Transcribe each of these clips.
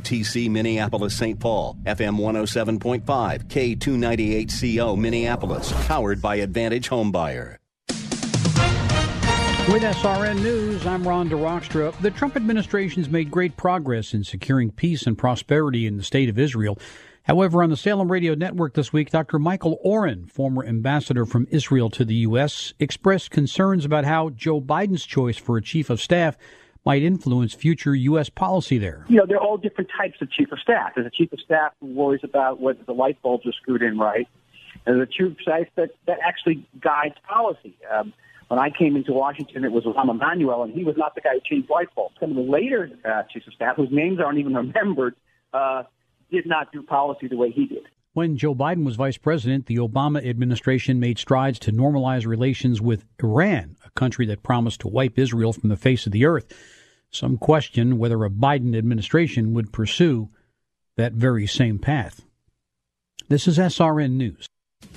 TC Minneapolis St. Paul, FM 107.5, K298CO Minneapolis, powered by Advantage Homebuyer. With SRN News, I'm Ron DeRockstra. The Trump administration's made great progress in securing peace and prosperity in the state of Israel. However, on the Salem Radio Network this week, Dr. Michael Oren, former ambassador from Israel to the U.S., expressed concerns about how Joe Biden's choice for a chief of staff might influence future U.S. policy there. You know, there are all different types of chief of staff. There's a chief of staff who worries about whether the light bulbs are screwed in right, and there's a chief of staff that, that actually guides policy. Um, when I came into Washington, it was Rahm Emanuel, and he was not the guy who changed light bulbs. Some of the later uh, chiefs of staff, whose names aren't even remembered, uh, did not do policy the way he did. When Joe Biden was vice president, the Obama administration made strides to normalize relations with Iran, a country that promised to wipe Israel from the face of the earth. Some question whether a Biden administration would pursue that very same path. This is SRN News.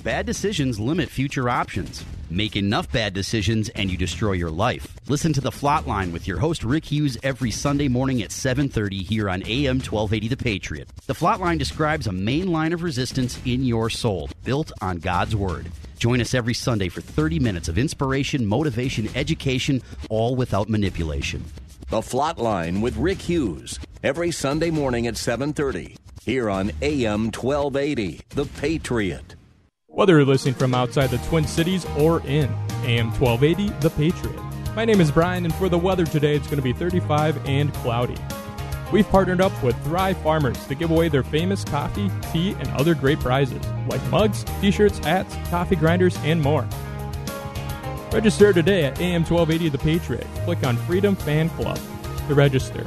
Bad decisions limit future options. Make enough bad decisions and you destroy your life. Listen to the Flatline with your host Rick Hughes every Sunday morning at 7:30 here on AM 1280 The Patriot. The Flatline describes a main line of resistance in your soul, built on God's word. Join us every Sunday for 30 minutes of inspiration, motivation, education, all without manipulation. The Flatline with Rick Hughes every Sunday morning at 7:30 here on AM 1280 The Patriot. Whether you're listening from outside the Twin Cities or in AM 1280, The Patriot. My name is Brian, and for the weather today, it's going to be 35 and cloudy. We've partnered up with Thrive Farmers to give away their famous coffee, tea, and other great prizes like mugs, t shirts, hats, coffee grinders, and more. Register today at AM 1280 The Patriot. Click on Freedom Fan Club to register.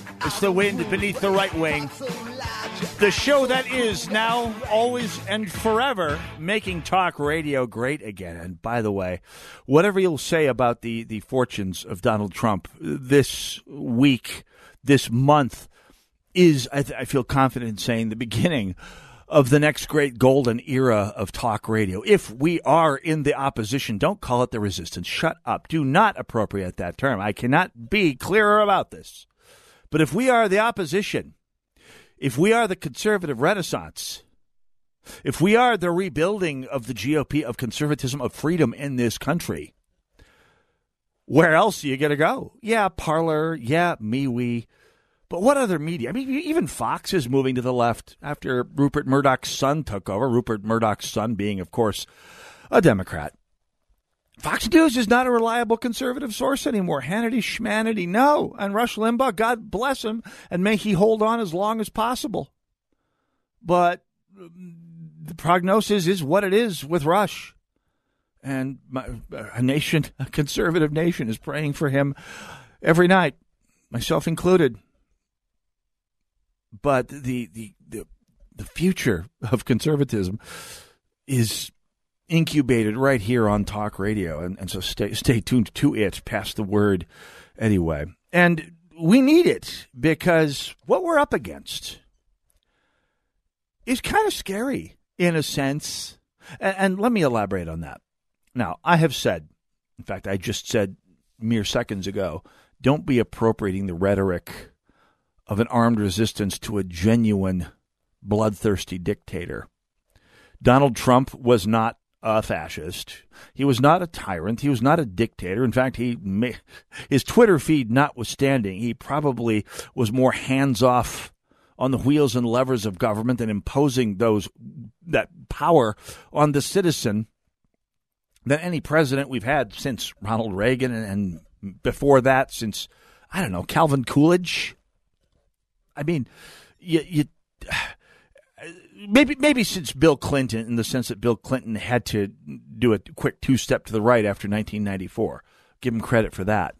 It's the wind beneath the right wing. The show that is now, always, and forever making talk radio great again. And by the way, whatever you'll say about the, the fortunes of Donald Trump this week, this month, is, I, th- I feel confident in saying, the beginning of the next great golden era of talk radio. If we are in the opposition, don't call it the resistance. Shut up. Do not appropriate that term. I cannot be clearer about this. But if we are the opposition, if we are the conservative renaissance, if we are the rebuilding of the GOP, of conservatism, of freedom in this country, where else are you going to go? Yeah, Parler, yeah, MeWe. But what other media? I mean, even Fox is moving to the left after Rupert Murdoch's son took over. Rupert Murdoch's son being, of course, a Democrat. Fox News is not a reliable conservative source anymore. Hannity, Schmanity, no. And Rush Limbaugh, God bless him, and may he hold on as long as possible. But mm, the prognosis is what it is with Rush. And my, a nation, a conservative nation, is praying for him every night, myself included. But the, the, the, the future of conservatism is incubated right here on talk radio. And, and so stay stay tuned to it. Pass the word anyway. And we need it because what we're up against is kind of scary in a sense. And, and let me elaborate on that. Now i have said in fact i just said mere seconds ago don't be appropriating the rhetoric of an armed resistance to a genuine bloodthirsty dictator. Donald Trump was not a fascist. He was not a tyrant. He was not a dictator. In fact, he his Twitter feed notwithstanding, he probably was more hands off on the wheels and levers of government and imposing those that power on the citizen than any president we've had since Ronald Reagan and, and before that since I don't know Calvin Coolidge. I mean, you, you maybe maybe since Bill Clinton, in the sense that Bill Clinton had to do a quick two step to the right after 1994. give him credit for that.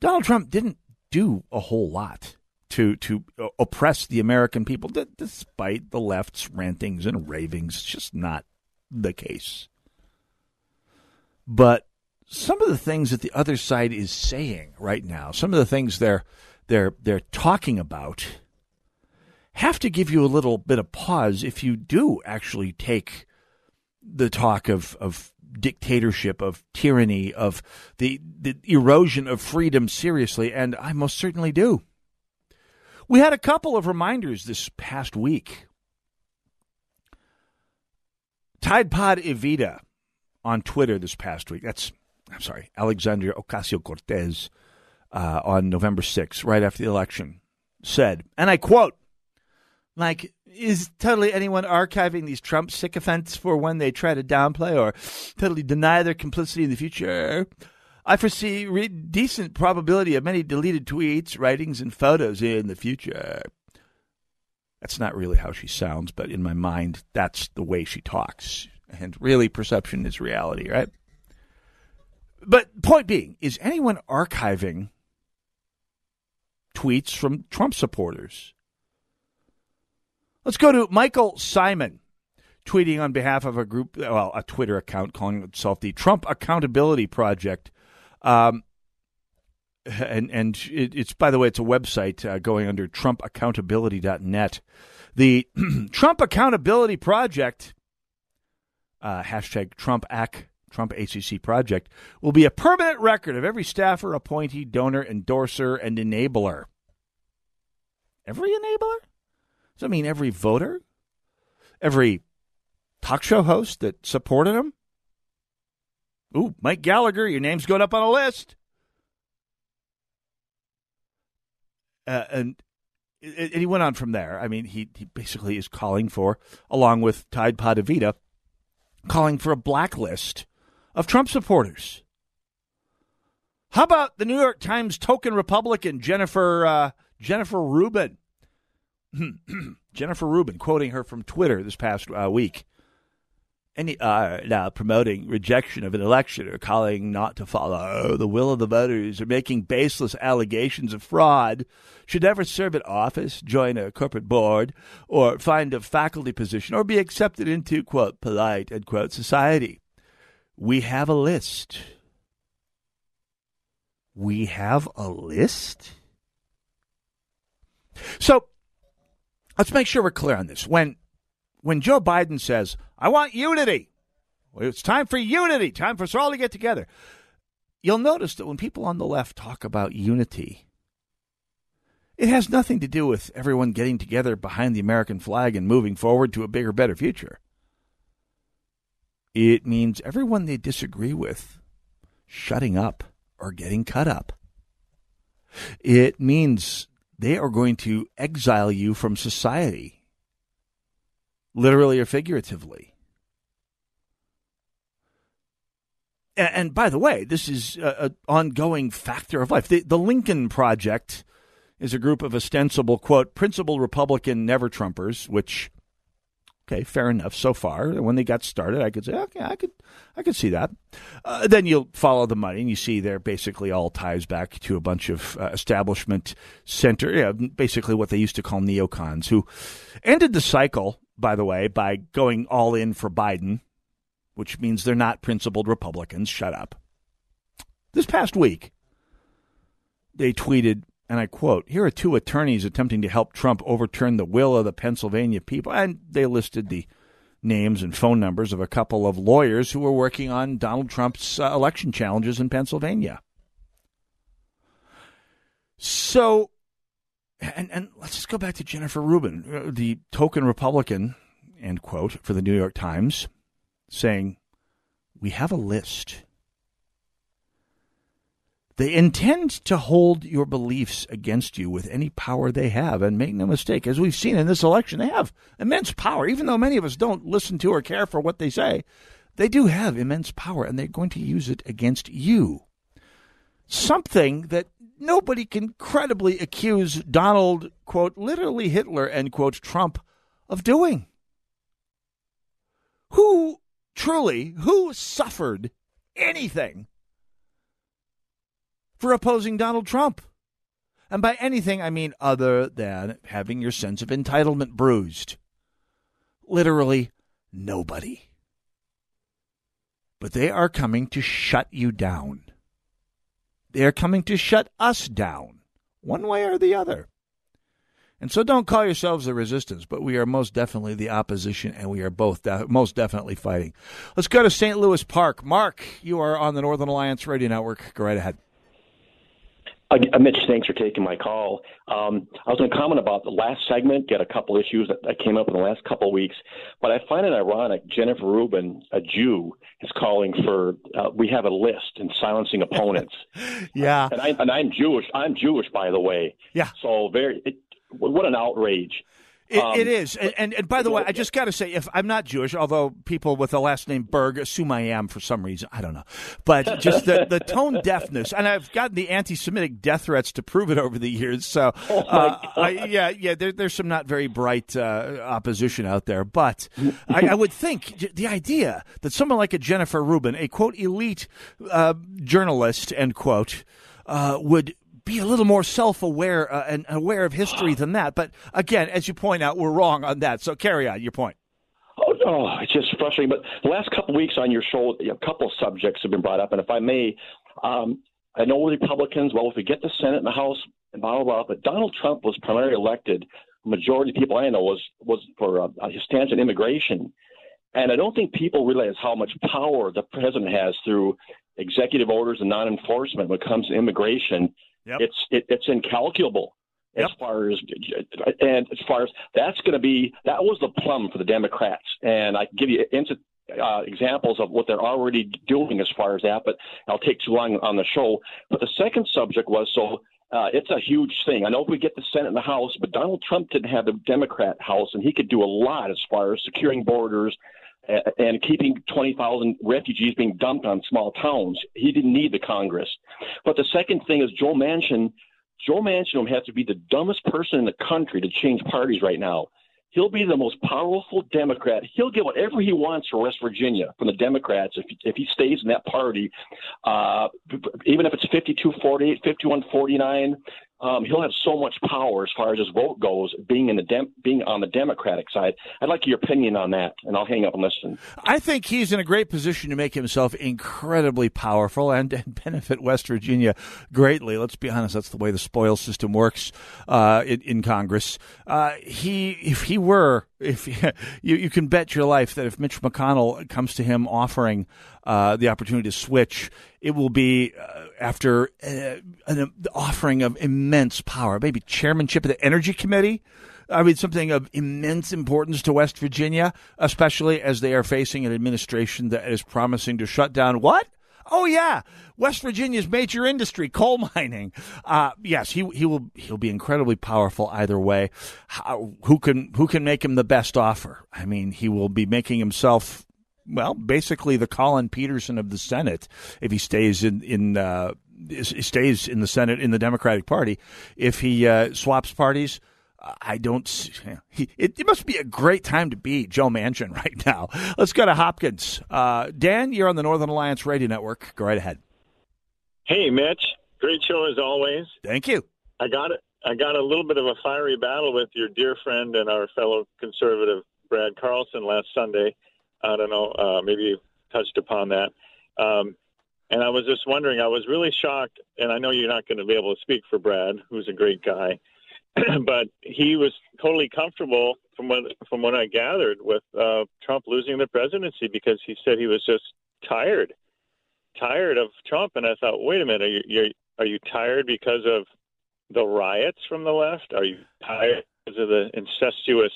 Donald Trump didn't do a whole lot to to oppress the American people, despite the left's rantings and ravings. It's just not the case. But some of the things that the other side is saying right now, some of the things they're they're they're talking about, have to give you a little bit of pause if you do actually take the talk of of dictatorship, of tyranny, of the, the erosion of freedom seriously, and I most certainly do. We had a couple of reminders this past week. Tide Pod Evita on Twitter this past week. That's, I'm sorry, Alexandria Ocasio Cortez uh, on November 6th, right after the election, said, and I quote, like, is totally anyone archiving these Trump sycophants for when they try to downplay or totally deny their complicity in the future? I foresee re- decent probability of many deleted tweets, writings, and photos in the future. That's not really how she sounds, but in my mind, that's the way she talks. And really, perception is reality, right? But point being, is anyone archiving tweets from Trump supporters? Let's go to Michael Simon tweeting on behalf of a group, well, a Twitter account calling itself the Trump Accountability Project. Um, and and it, it's by the way, it's a website uh, going under TrumpAccountability.net. The Trump Accountability Project, uh, hashtag Trump AC, Trump ACC Project, will be a permanent record of every staffer, appointee, donor, endorser, and enabler. Every enabler? Does that mean every voter? Every talk show host that supported him? Ooh, Mike Gallagher, your name's going up on a list. Uh, and and he went on from there. I mean, he, he basically is calling for, along with Tide Pod Evita, calling for a blacklist of Trump supporters. How about the New York Times token Republican Jennifer uh, Jennifer Rubin? Jennifer Rubin, quoting her from Twitter this past uh, week. Any uh, now promoting rejection of an election or calling not to follow the will of the voters or making baseless allegations of fraud should never serve in office, join a corporate board, or find a faculty position or be accepted into quote polite end quote society. We have a list. We have a list. So let's make sure we're clear on this. When when Joe Biden says, "I want unity," it's time for unity, time for us all to get together. You'll notice that when people on the left talk about unity, it has nothing to do with everyone getting together behind the American flag and moving forward to a bigger, better future. It means everyone they disagree with shutting up or getting cut up. It means they are going to exile you from society, literally or figuratively. And, and by the way, this is an ongoing factor of life. The, the Lincoln Project is a group of ostensible, quote, principled Republican never Trumpers, which Okay, fair enough so far. When they got started, I could say, okay, I could, I could see that. Uh, then you'll follow the money, and you see there basically all ties back to a bunch of uh, establishment center, basically what they used to call neocons, who ended the cycle, by the way, by going all in for Biden, which means they're not principled Republicans. Shut up. This past week, they tweeted and I quote, here are two attorneys attempting to help Trump overturn the will of the Pennsylvania people. And they listed the names and phone numbers of a couple of lawyers who were working on Donald Trump's uh, election challenges in Pennsylvania. So, and, and let's just go back to Jennifer Rubin, uh, the token Republican, end quote, for the New York Times, saying, We have a list they intend to hold your beliefs against you with any power they have. And make no mistake, as we've seen in this election, they have immense power. Even though many of us don't listen to or care for what they say, they do have immense power, and they're going to use it against you. Something that nobody can credibly accuse Donald, quote, literally Hitler, end quote, Trump of doing. Who truly, who suffered anything for opposing Donald Trump. And by anything, I mean other than having your sense of entitlement bruised. Literally nobody. But they are coming to shut you down. They are coming to shut us down, one way or the other. And so don't call yourselves the resistance, but we are most definitely the opposition, and we are both de- most definitely fighting. Let's go to St. Louis Park. Mark, you are on the Northern Alliance Radio Network. Go right ahead. Uh, Mitch, thanks for taking my call. Um, I was going to comment about the last segment, get a couple issues that, that came up in the last couple of weeks, but I find it ironic. Jennifer Rubin, a Jew, is calling for uh, we have a list and silencing opponents. yeah, and, I, and I'm Jewish. I'm Jewish, by the way. Yeah. So very, it, what an outrage. It, um, it is, and, and, and by the way, I just got to say, if I'm not Jewish, although people with the last name Berg assume I am for some reason, I don't know, but just the, the tone deafness, and I've gotten the anti-Semitic death threats to prove it over the years. So, oh uh, I, yeah, yeah, there, there's some not very bright uh, opposition out there, but I, I, would think the idea that someone like a Jennifer Rubin, a quote elite uh, journalist, end quote, uh, would be a little more self-aware uh, and aware of history than that. But again, as you point out, we're wrong on that. So carry on your point. Oh, no, it's just frustrating. But the last couple of weeks on your show, a couple of subjects have been brought up, and if I may, um, I know Republicans. Well, if we get the Senate and the House, and blah blah blah. But Donald Trump was primarily elected. Majority of people I know was was for uh, his stance on immigration, and I don't think people realize how much power the president has through executive orders and non-enforcement when it comes to immigration Yep. It's it, it's incalculable yep. as far as and as far as that's going to be that was the plum for the Democrats, and I can give you uh, examples of what they're already doing as far as that, but I'll take too long on the show. But the second subject was so. Uh, it's a huge thing. I know if we get the Senate and the House, but Donald Trump didn't have the Democrat House, and he could do a lot as far as securing borders, and keeping 20,000 refugees being dumped on small towns. He didn't need the Congress. But the second thing is Joe Manchin. Joe Manchin has to be the dumbest person in the country to change parties right now. He'll be the most powerful Democrat. He'll get whatever he wants for West Virginia from the Democrats if, if he stays in that party, uh, even if it's 52 48, 51 49 um, he'll have so much power as far as his vote goes, being in the Dem- being on the Democratic side. I'd like your opinion on that, and I'll hang up and listen. I think he's in a great position to make himself incredibly powerful and, and benefit West Virginia greatly. Let's be honest; that's the way the spoil system works uh, in, in, Congress. Uh, he, if he were, if you, you can bet your life that if Mitch McConnell comes to him offering uh, the opportunity to switch, it will be uh, after uh, an offering of immense power, maybe chairmanship of the Energy Committee. I mean, something of immense importance to West Virginia, especially as they are facing an administration that is promising to shut down what? Oh yeah, West Virginia's major industry, coal mining. Uh, yes, he he will he'll be incredibly powerful either way. How, who can who can make him the best offer? I mean, he will be making himself well, basically the Collin Peterson of the Senate if he stays in in uh, stays in the Senate in the Democratic Party. If he uh, swaps parties, I don't. See, it, it, must be a great time to be Joe Manchin right now. Let's go to Hopkins. Uh, Dan, you're on the Northern Alliance Radio Network. Go right ahead. Hey, Mitch. Great show as always. Thank you. I got it. I got a little bit of a fiery battle with your dear friend and our fellow conservative Brad Carlson last Sunday I don't know. Uh, maybe you touched upon that. Um, and I was just wondering, I was really shocked, and I know you're not going to be able to speak for Brad, who's a great guy, but he was totally comfortable from what from what I gathered with uh, Trump losing the presidency because he said he was just tired, tired of Trump. And I thought, wait a minute, are you you're, are you tired because of the riots from the left? Are you tired because of the incestuous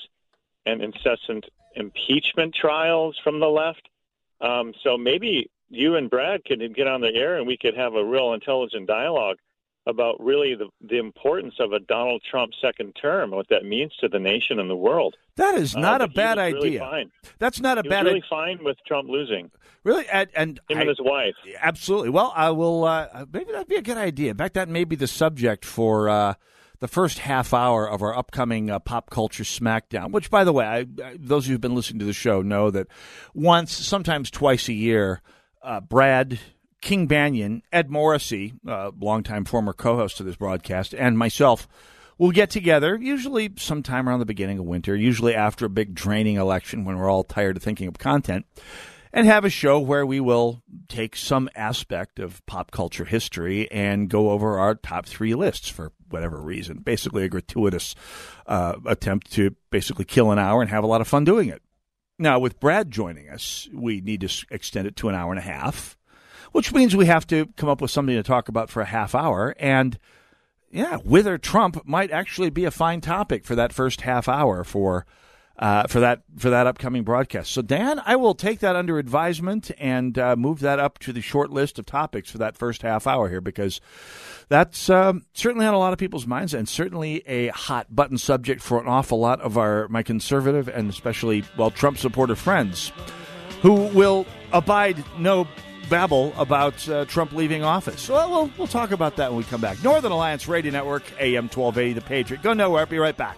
and incessant impeachment trials from the left. Um, so maybe you and Brad could get on the air and we could have a real intelligent dialogue about really the, the importance of a Donald Trump second term, and what that means to the nation and the world. That is not uh, a bad idea. Really That's not a he bad. Was really fine with Trump losing. Really, and, and him I, and his wife. Absolutely. Well, I will. Uh, maybe that'd be a good idea. In fact, that may be the subject for. Uh, the first half hour of our upcoming uh, pop culture smackdown. Which, by the way, I, I, those of you who've been listening to the show know that once, sometimes twice a year, uh, Brad King Banaian, Ed Morrissey, uh, longtime former co-host of this broadcast, and myself will get together, usually sometime around the beginning of winter, usually after a big draining election when we're all tired of thinking of content, and have a show where we will take some aspect of pop culture history and go over our top three lists for whatever reason. Basically, a gratuitous uh, attempt to basically kill an hour and have a lot of fun doing it. Now, with Brad joining us, we need to extend it to an hour and a half, which means we have to come up with something to talk about for a half hour. And yeah, whether Trump might actually be a fine topic for that first half hour for uh, for that for that upcoming broadcast. So Dan, I will take that under advisement and uh, move that up to the short list of topics for that first half hour here because that's um, certainly on a lot of people's minds and certainly a hot button subject for an awful lot of our my conservative and especially well Trump supporter friends who will abide no babble about uh, Trump leaving office. Well, we'll we'll talk about that when we come back. Northern Alliance Radio Network, AM 1280, The Patriot. Go nowhere. Be right back.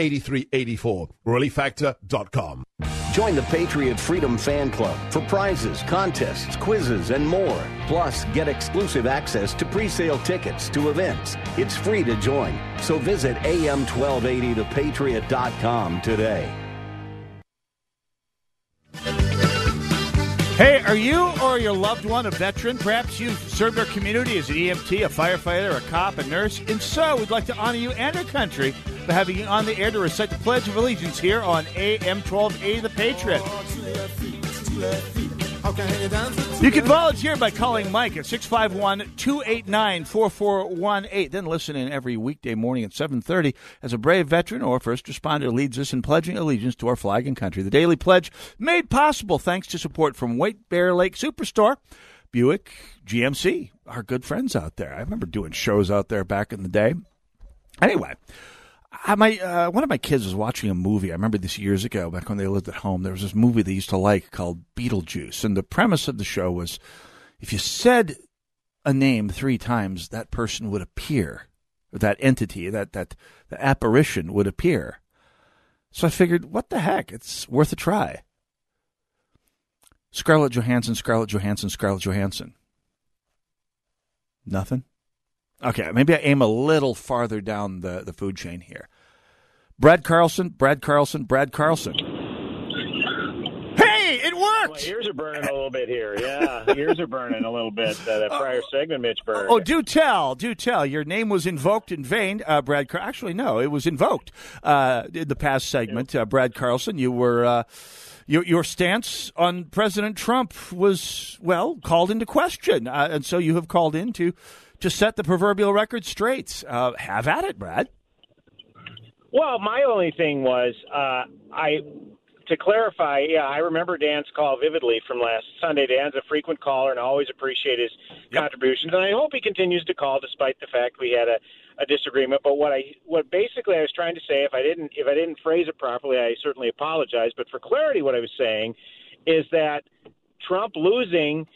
8384. ReliefFactor.com. Join the Patriot Freedom Fan Club for prizes, contests, quizzes, and more. Plus, get exclusive access to pre sale tickets to events. It's free to join. So visit am1280thepatriot.com today. Hey, are you or your loved one a veteran? Perhaps you've served our community as an EMT, a firefighter, a cop, a nurse. And so we'd like to honor you and our country by having you on the air to recite the Pledge of Allegiance here on AM 12A The Patriot. You can volunteer by calling Mike at 651 289 4418. Then listen in every weekday morning at 730 as a brave veteran or first responder leads us in pledging allegiance to our flag and country. The Daily Pledge made possible thanks to support from White Bear Lake Superstore, Buick, GMC, our good friends out there. I remember doing shows out there back in the day. Anyway, I, my uh, one of my kids was watching a movie. I remember this years ago, back when they lived at home. There was this movie they used to like called Beetlejuice, and the premise of the show was if you said a name three times, that person would appear, that entity, that that the apparition would appear. So I figured, what the heck? It's worth a try. Scarlett Johansson, Scarlett Johansson, Scarlett Johansson. Nothing. Okay, maybe I aim a little farther down the, the food chain here. Brad Carlson, Brad Carlson, Brad Carlson. Hey, it worked. My ears are burning a little bit here. Yeah, ears are burning a little bit. Uh, that prior segment, Mitch burned. Oh, do tell, do tell. Your name was invoked in vain, uh, Brad. Car- Actually, no, it was invoked uh, in the past segment. Uh, Brad Carlson, you were. Uh, your, your stance on President Trump was well called into question, uh, and so you have called in to set the proverbial record straight. Uh, have at it, Brad. Well, my only thing was uh, I to clarify. Yeah, I remember Dan's call vividly from last Sunday. Dan's a frequent caller, and I always appreciate his contributions, and I hope he continues to call despite the fact we had a, a disagreement. But what I what basically I was trying to say, if I didn't if I didn't phrase it properly, I certainly apologize. But for clarity, what I was saying is that Trump losing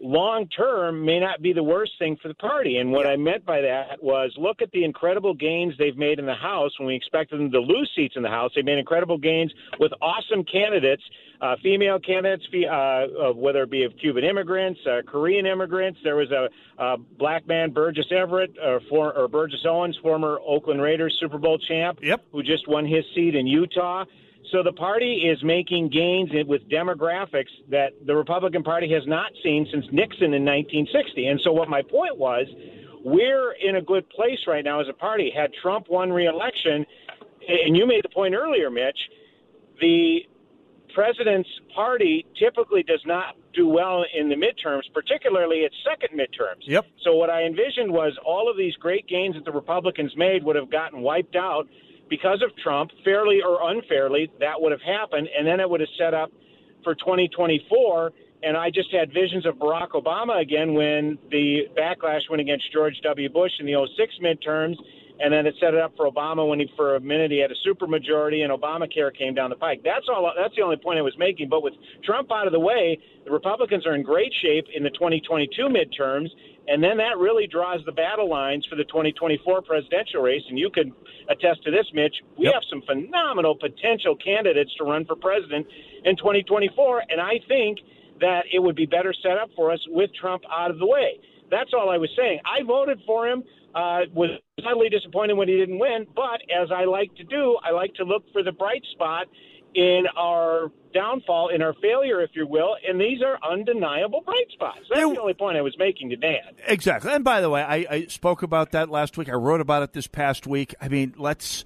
long term may not be the worst thing for the party. And what I meant by that was look at the incredible gains they've made in the House when we expected them to lose seats in the House. They made incredible gains with awesome candidates, uh, female candidates, uh, uh, whether it be of Cuban immigrants, uh, Korean immigrants. There was a, a black man, Burgess Everett, or, for, or Burgess Owens, former Oakland Raiders Super Bowl champ, yep. who just won his seat in Utah. So the party is making gains with demographics that the Republican Party has not seen since Nixon in 1960. And so what my point was, we're in a good place right now as a party. Had Trump won re-election, and you made the point earlier, Mitch, the president's party typically does not do well in the midterms, particularly its second midterms. Yep. So what I envisioned was all of these great gains that the Republicans made would have gotten wiped out because of Trump, fairly or unfairly, that would have happened, and then it would have set up for 2024. And I just had visions of Barack Obama again when the backlash went against George W. Bush in the 06 midterms, and then it set it up for Obama when he, for a minute, he had a supermajority and Obamacare came down the pike. That's all. That's the only point I was making. But with Trump out of the way, the Republicans are in great shape in the 2022 midterms, and then that really draws the battle lines for the 2024 presidential race. And you can attest to this, Mitch. We Yep. have some phenomenal potential candidates to run for president in 2024, and I think that it would be better set up for us with Trump out of the way. That's all I was saying. I voted for him. Uh, was suddenly disappointed when he didn't win, but as I like to do, I like to look for the bright spot in our downfall, in our failure, if you will, and these are undeniable bright spots. That's the only point I was making to Dan. Exactly. And by the way, I, I spoke about that last week. I wrote about it this past week. I mean, let's.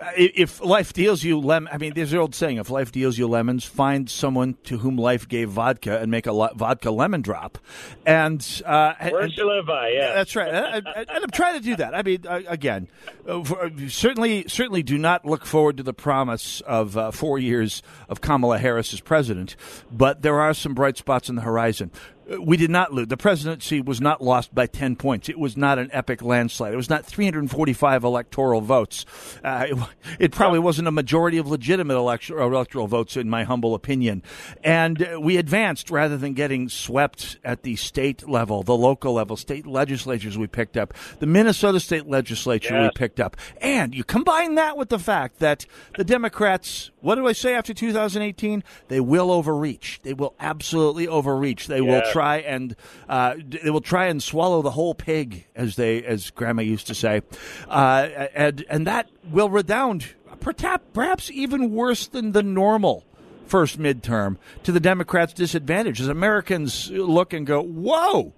Uh, If life deals you lemon, I mean, there's an old saying: if life deals you lemons, find someone to whom life gave vodka and make a lo- vodka lemon drop. And uh, and- Words live by, yeah. that's right. And, and- I'm trying to do that. I mean, uh, again, uh, certainly, certainly, do not look forward to the promise of uh, four years of Kamala Harris as president. But there are some bright spots on the horizon. Uh, We did not lose. The presidency was not lost by 10 points. It was not an epic landslide. It was not 345 electoral votes. Uh, it, it probably wasn't a majority of legitimate elect- electoral votes, in my humble opinion. And uh, we advanced rather than getting swept at the state level, the local level, state legislatures we picked up, the Minnesota state legislature we picked up. And you combine that with the fact that the Democrats, what do I say after 2018? They will overreach. They will absolutely overreach. They will Yeah. Try and uh, they will try and swallow the whole pig, as they as Grandma used to say, uh, and and that will redound, perhaps perhaps even worse than the normal first midterm to the Democrats' disadvantage as Americans look and go, "Whoa."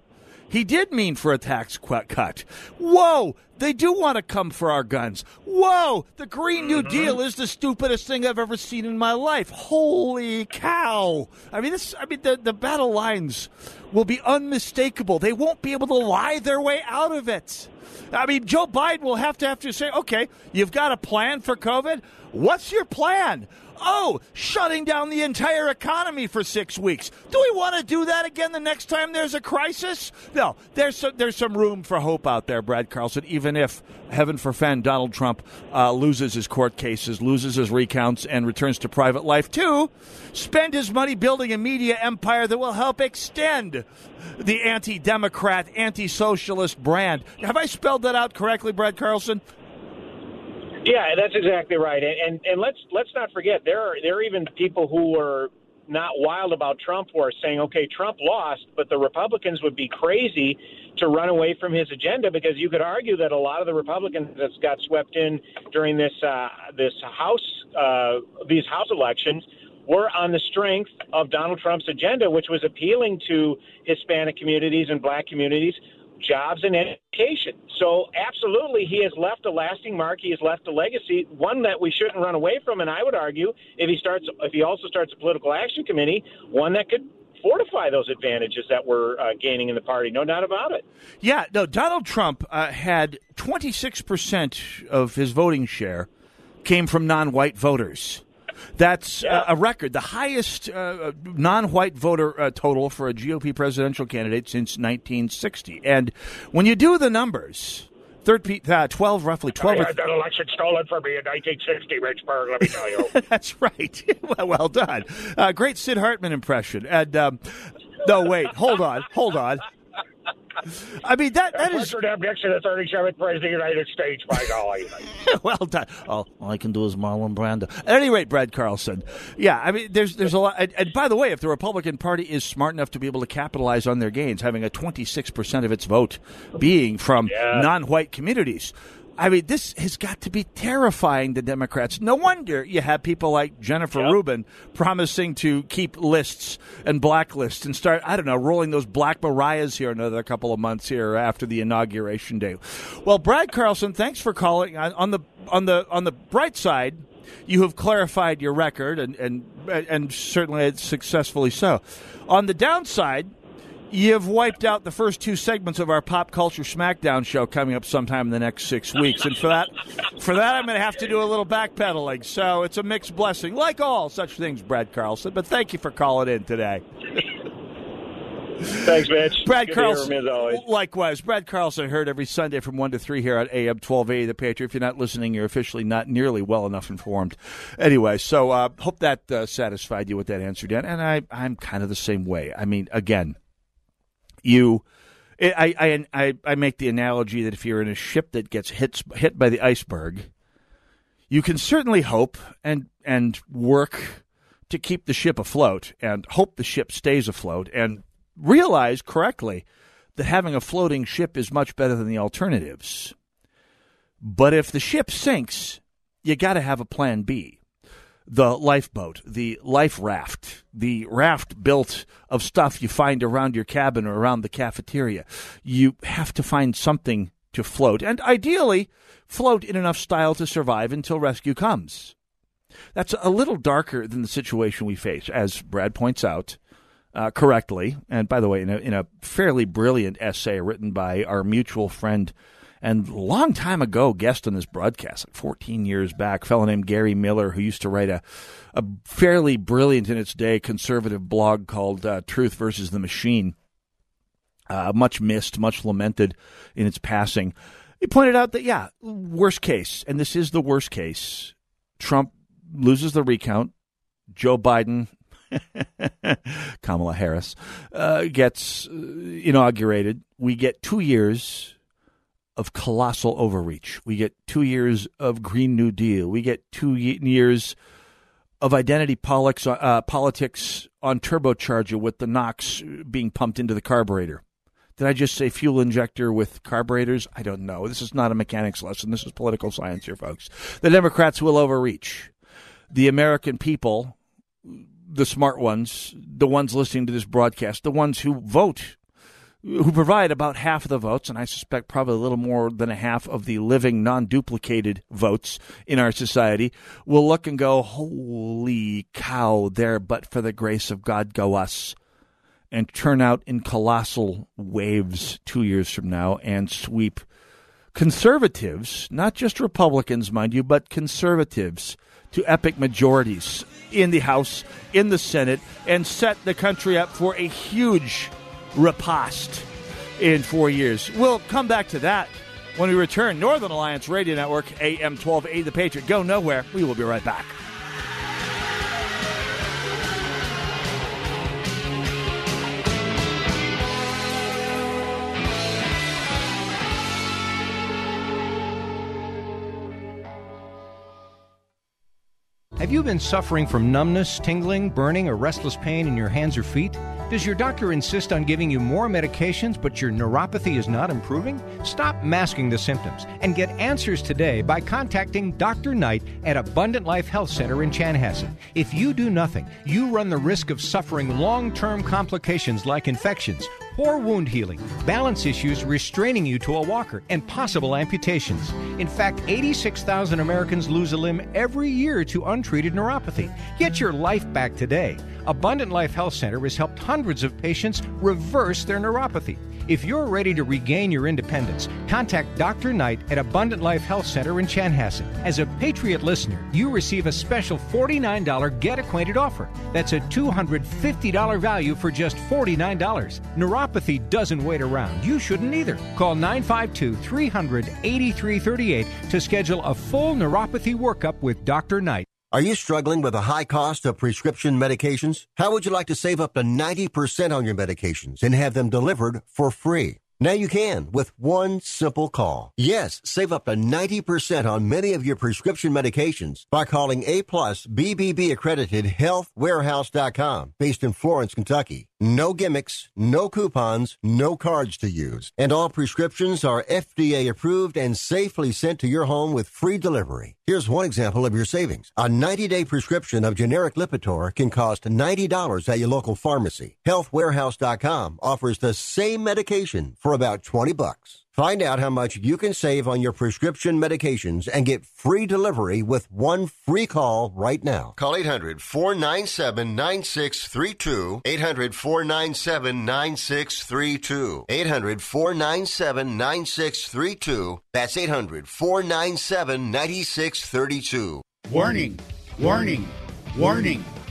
He did mean for a tax cut. Whoa, they do want to come for our guns. Whoa, the Green New mm-hmm. Deal is the stupidest thing I've ever seen in my life. Holy cow. I mean this I mean the, the battle lines will be unmistakable. They won't be able to lie their way out of it. I mean, Joe Biden will have to have to say, okay, you've got a plan for COVID. What's your plan? Oh, shutting down the entire economy for six weeks. Do we want to do that again the next time there's a crisis? No, there's some, there's some room for hope out there, Brad Carlson. Even if, heaven forfend, Donald Trump uh, loses his court cases, loses his recounts, and returns to private life to spend his money building a media empire that will help extend the anti-democrat, anti-socialist brand. Have I spelled that out correctly, Brad Carlson? Yeah, that's exactly right. And, and and let's let's not forget there are there are even people who are not wild about Trump who are saying, okay, Trump lost, but the Republicans would be crazy to run away from his agenda because you could argue that a lot of the Republicans that got swept in during this uh, this House uh, these House elections were on the strength of Donald Trump's agenda, which was appealing to Hispanic communities and Black communities jobs and education. So, absolutely, he has left a lasting mark. He has left a legacy, one that we shouldn't run away from. And I would argue, if he starts, if he also starts a political action committee, one that could fortify those advantages that we're uh, gaining in the party. No doubt about it. Yeah, no. Donald Trump uh, had 26 percent of his voting share came from non-white voters. That's yeah. uh, a record, the highest uh, non-white voter uh, total for a GOP presidential candidate since 1960. And when you do the numbers, third, uh, 12, roughly 12. I had that election stolen from me in 1960, Richburg, let me tell you. That's right. well, well done. Uh, great Sid Hartman impression. And, um, no, wait, hold on, hold on. I mean that that is. Nixon, the 37th president of the United States. By golly, well done. All, all I can do is Marlon Brando. At any rate, Brad Carlson. Yeah, I mean, there's there's a lot. And, and by the way, if the Republican Party is smart enough to be able to capitalize on their gains, having a 26 percent of its vote being from yeah. non-white communities, I mean, this has got to be terrifying to Democrats. No wonder you have people like Jennifer yep. Rubin promising to keep lists and blacklists and start, I don't know, rolling those black mariahs here another couple of months here after the inauguration day. Well, Brad Carlson, thanks for calling. On the on the on the bright side, you have clarified your record and and and certainly successfully so. On the downside, You've wiped out the first two segments of our pop culture SmackDown show coming up sometime in the next six weeks, and for that, for that, I'm going to have to do a little backpedaling. So it's a mixed blessing, like all such things, Brad Carlson. But thank you for calling in today. Thanks, Mitch. Brad Good Carlson. Likewise, Brad Carlson heard every Sunday from one to three here at AM 1280 The Patriot. If you're not listening, you're officially not nearly well enough informed. Anyway, so uh, hope that uh, satisfied you with that answer, Dan. And I, I'm kind of the same way. I mean, again you I, I I make the analogy that if you're in a ship that gets hit hit by the iceberg, you can certainly hope and and work to keep the ship afloat and hope the ship stays afloat and realize correctly that having a floating ship is much better than the alternatives. But if the ship sinks, you got to have a plan B the lifeboat, the life raft, the raft built of stuff you find around your cabin or around the cafeteria. You have to find something to float, and ideally, float in enough style to survive until rescue comes. That's a little darker than the situation we face, as Brad points out. Uh, correctly, and by the way, in a, in a fairly brilliant essay written by our mutual friend and long time ago guest on this broadcast, like 14 years back, fellow named Gary Miller, who used to write a, a fairly brilliant in its day conservative blog called uh, Truth versus the Machine. Uh, much missed, much lamented in its passing. He pointed out that, yeah, worst case, and this is the worst case, Trump loses the recount. Joe Biden Kamala Harris uh, gets uh, inaugurated. We get two years of colossal overreach. We get two years of Green New Deal. We get two years of identity politics, uh, politics on turbocharger with the NOx being pumped into the carburetor. Did I just say fuel injector with carburetors? I don't know. This is not a mechanics lesson. This is political science here, folks. The Democrats will overreach. The American people, the smart ones, the ones listening to this broadcast, the ones who vote who provide about half of the votes, and I suspect probably a little more than a half of the living, non duplicated votes in our society, will look and go, Holy cow, there, but for the grace of God, go us, and turn out in colossal waves two years from now and sweep conservatives, not just Republicans, mind you, but conservatives, to epic majorities in the House, in the Senate, and set the country up for a huge riposte in four years. We'll come back to that when we return. Northern Alliance Radio Network, AM 1280 The Patriot. Go nowhere. We will be right back. Have you been suffering from numbness, tingling, burning, or restless pain in your hands or feet? Does your doctor insist on giving you more medications, but your neuropathy is not improving? Stop masking the symptoms and get answers today by contacting Dr. Knight at Abundant Life Health Center in Chanhassen. If you do nothing, you run the risk of suffering long term complications like infections poor wound healing, balance issues restraining you to a walker, and possible amputations. In fact, 86,000 Americans lose a limb every year to untreated neuropathy. Get your life back today. Abundant Life Health Center has helped hundreds of patients reverse their neuropathy. If you're ready to regain your independence, contact Dr. Knight at Abundant Life Health Center in Chanhassen. As a Patriot listener, you receive a special $49 Get Acquainted offer. That's a $250 value for just $49. Neuropathy doesn't wait around. You shouldn't either. Call 952 300 8338 to schedule a full neuropathy workup with Dr. Knight. Are you struggling with a high cost of prescription medications? How would you like to save up to 90% on your medications and have them delivered for free? Now you can with one simple call. Yes, save up to 90% on many of your prescription medications by calling A plus BBB accredited healthwarehouse.com based in Florence, Kentucky. No gimmicks, no coupons, no cards to use. And all prescriptions are FDA approved and safely sent to your home with free delivery. Here's one example of your savings. A 90-day prescription of generic Lipitor can cost $90 at your local pharmacy. Healthwarehouse.com offers the same medication for about 20 bucks. Find out how much you can save on your prescription medications and get free delivery with one free call right now. Call 800 497 9632. 800 497 9632. 800 497 9632. That's 800 497 9632. Warning, warning, warning.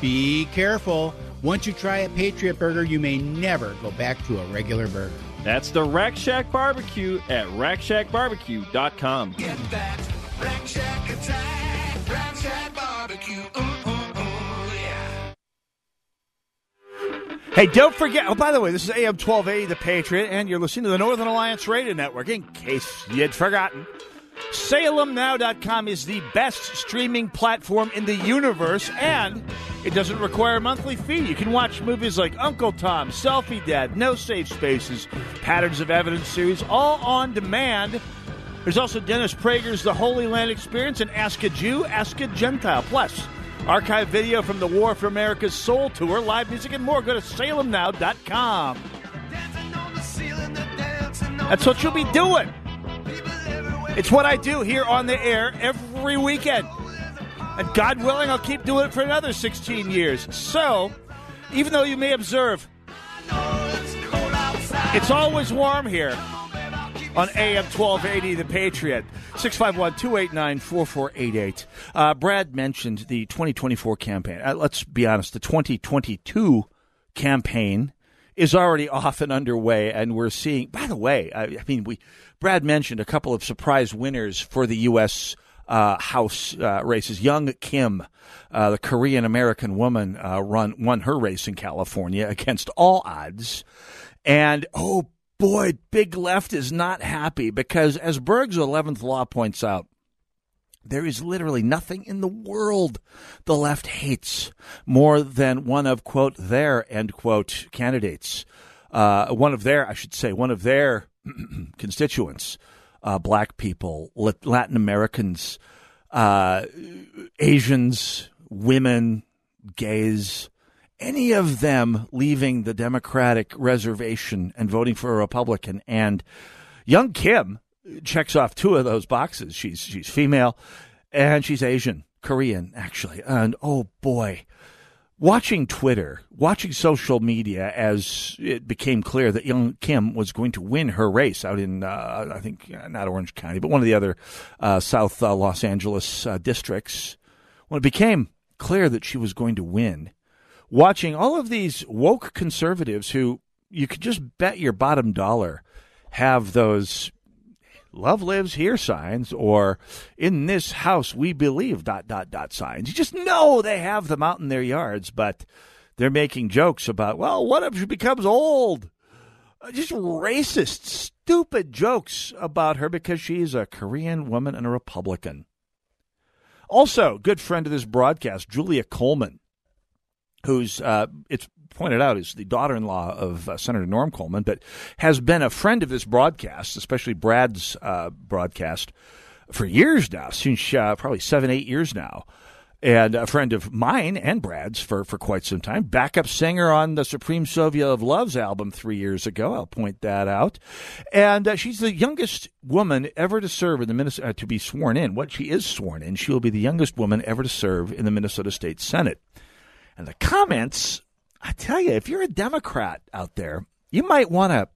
Be careful. Once you try a Patriot Burger, you may never go back to a regular burger. That's the Rack Shack Barbecue at rackshackbarbecue.com. Get that Rack Shack attack, Rack Shack Barbecue. Ooh, ooh, ooh, yeah. Hey, don't forget. Oh, by the way, this is AM 1280, The Patriot, and you're listening to the Northern Alliance Radio Network, in case you'd forgotten. SalemNow.com is the best streaming platform in the universe, and it doesn't require a monthly fee. You can watch movies like Uncle Tom, Selfie Dad, No Safe Spaces, Patterns of Evidence series, all on demand. There's also Dennis Prager's The Holy Land Experience and Ask a Jew, Ask a Gentile. Plus, archive video from the War for America's Soul Tour, live music, and more. Go to salemnow.com. That's what you'll be doing. It's what I do here on the air every weekend. And God willing, I'll keep doing it for another 16 years. So, even though you may observe, it's always warm here on AM 1280, The Patriot. 651 289 4488. Uh, Brad mentioned the 2024 campaign. Uh, let's be honest, the 2022 campaign is already off and underway, and we're seeing, by the way, I, I mean, we Brad mentioned a couple of surprise winners for the U.S. Uh, House uh, races. Young Kim, uh, the Korean American woman, uh, run won her race in California against all odds, and oh boy, Big Left is not happy because, as Berg's eleventh law points out, There is literally nothing in the world the left hates more than one of, quote, their, end quote, candidates. Uh, one of their, I should say, one of their constituents, uh, black people, Latin Americans, uh, Asians, women, gays, any of them leaving the Democratic reservation and voting for a Republican. And Young Kim checks off two of those boxes. She's she's female and she's Asian, Korean actually. And oh boy, watching Twitter, watching social media as it became clear that Young Kim was going to win her race out in uh, I think uh, not Orange County, but one of the other uh, South uh, Los Angeles uh, districts. When it became clear that she was going to win, watching all of these woke conservatives who you could just bet your bottom dollar have those love lives here signs or in this house we believe dot dot dot signs. You just know they have them out in their yards, but they're making jokes about, well, what if she becomes old? Uh, just racist, stupid jokes about her because she's a Korean woman and a Republican. Also, good friend of this broadcast, Julia Coleman, who's uh, it's pointed out is the daughter-in-law of uh, Senator Norm Coleman, but has been a friend of this broadcast, especially Brad's uh, broadcast, for years now, since uh, probably seven, eight years now. And a friend of mine and Brad's for, for quite some time. Backup singer on the Supreme Soviet of Love's album three years ago. I'll point that out. And uh, she's the youngest woman ever to serve in the Minnesota, uh, to be sworn in. What she is sworn in, she will be the youngest woman ever to serve in the Minnesota State Senate. And the comments I tell you, if you're a Democrat out there, you might want to,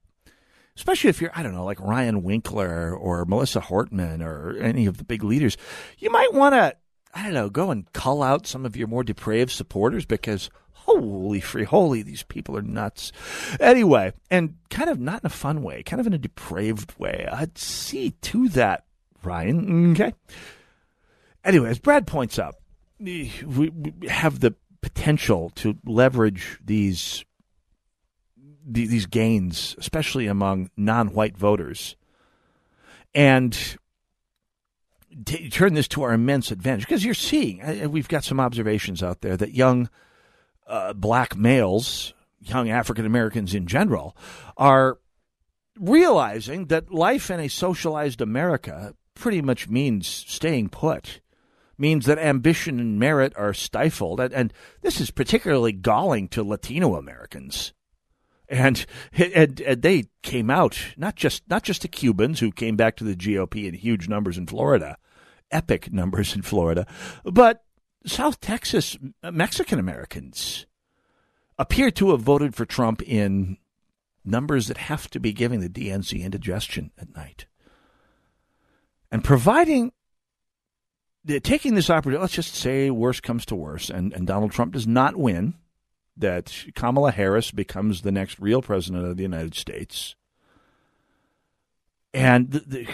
especially if you're, I don't know, like Ryan Winkler or Melissa Hortman or any of the big leaders, you might want to, I don't know, go and cull out some of your more depraved supporters because holy free, holy, these people are nuts. Anyway, and kind of not in a fun way, kind of in a depraved way. I'd see to that, Ryan. Okay. Anyway, as Brad points out, we have the potential to leverage these these gains, especially among non-white voters, and t- turn this to our immense advantage. Because you're seeing, uh, we've got some observations out there that young uh, black males, young African Americans in general, are realizing that life in a socialized America pretty much means staying put means that ambition and merit are stifled. And, and this is particularly galling to Latino Americans. And, and, and they came out not just not just the Cubans who came back to the GOP in huge numbers in Florida, epic numbers in Florida, but South Texas uh, Mexican Americans appear to have voted for Trump in numbers that have to be giving the DNC indigestion at night. And providing taking this opportunity, let's just say worst comes to worst, and, and Donald Trump does not win, that Kamala Harris becomes the next real president of the United States. And the, the,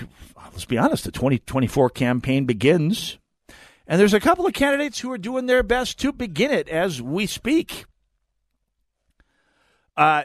let's be honest, the 2024 campaign begins. And there's a couple of candidates who are doing their best to begin it as we speak. Uh,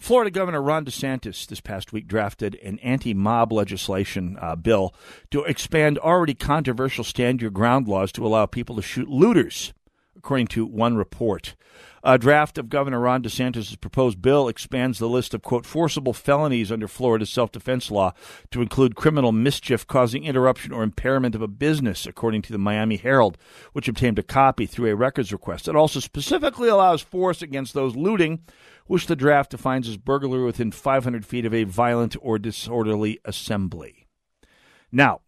Florida Governor Ron DeSantis this past week drafted an anti mob legislation uh, bill to expand already controversial stand your ground laws to allow people to shoot looters, according to one report. A draft of Governor Ron DeSantis' proposed bill expands the list of, quote, forcible felonies under Florida's self defense law to include criminal mischief causing interruption or impairment of a business, according to the Miami Herald, which obtained a copy through a records request. It also specifically allows force against those looting which the draft defines as burglary within 500 feet of a violent or disorderly assembly. Now,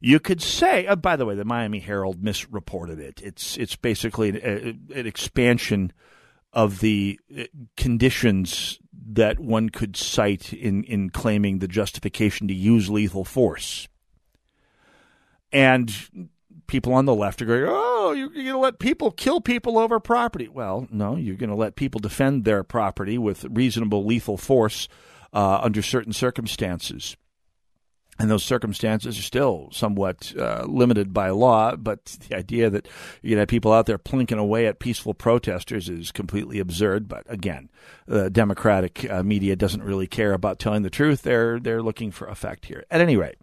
you could say, uh, by the way, the Miami Herald misreported it. It's it's basically an, an expansion of the uh, conditions that one could cite in, in claiming the justification to use lethal force. And people on the left are going, oh, you're going to let people kill people over property. Well, no, you're going to let people defend their property with reasonable lethal force uh, under certain circumstances. And those circumstances are still somewhat uh, limited by law, but the idea that you know people out there plinking away at peaceful protesters is completely absurd. But again, the Democratic uh, media doesn't really care about telling the truth; they're they're looking for effect here. At any rate,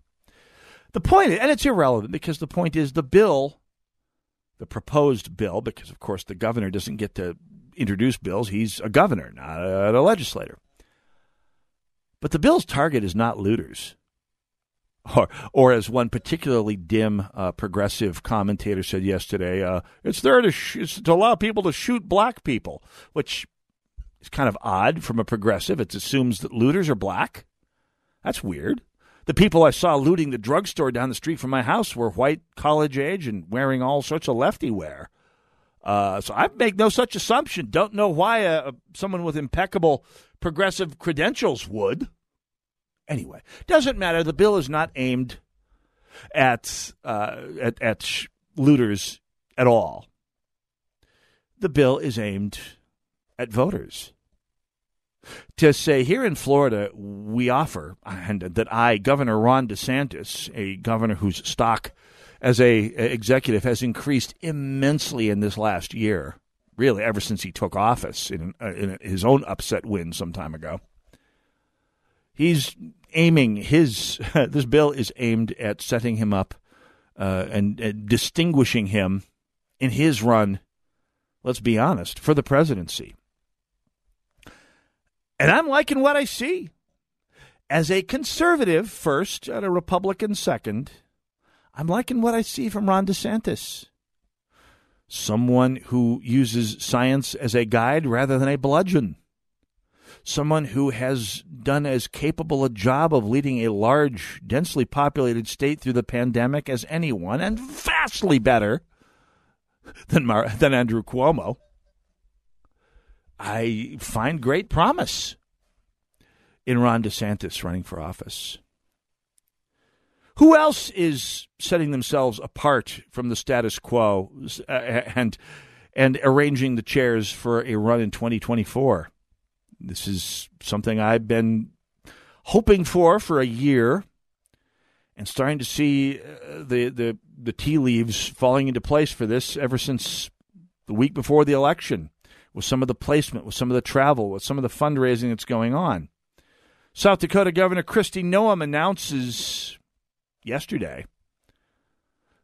The point, and it's irrelevant because the point is the bill, the proposed bill, because of course the governor doesn't get to introduce bills. He's a governor, not a, a legislator. But the bill's target is not looters. Or, or as one particularly dim uh, progressive commentator said yesterday, uh, it's there to, sh- it's to allow people to shoot black people, which is kind of odd from a progressive. It assumes that looters are black. That's weird. The people I saw looting the drugstore down the street from my house were white, college age, and wearing all sorts of lefty wear. Uh, so I make no such assumption. Don't know why a, someone with impeccable progressive credentials would. Anyway, doesn't matter. The bill is not aimed at uh, at, at sh- looters at all. The bill is aimed at voters. To say here in Florida, we offer, and that I, Governor Ron DeSantis, a governor whose stock as a executive has increased immensely in this last year, really ever since he took office in, uh, in his own upset win some time ago. He's aiming his this bill is aimed at setting him up uh, and, and distinguishing him in his run. Let's be honest for the presidency. And I'm liking what I see. As a conservative first and a Republican second, I'm liking what I see from Ron DeSantis. Someone who uses science as a guide rather than a bludgeon. Someone who has done as capable a job of leading a large, densely populated state through the pandemic as anyone, and vastly better than, Mar- than Andrew Cuomo. I find great promise in Ron DeSantis running for office. Who else is setting themselves apart from the status quo uh, and and arranging the chairs for a run in 2024? This is something I've been hoping for for a year and starting to see uh, the the the tea leaves falling into place for this ever since the week before the election with some of the placement, with some of the travel, with some of the fundraising that's going on. South Dakota Governor Kristi Noem announces yesterday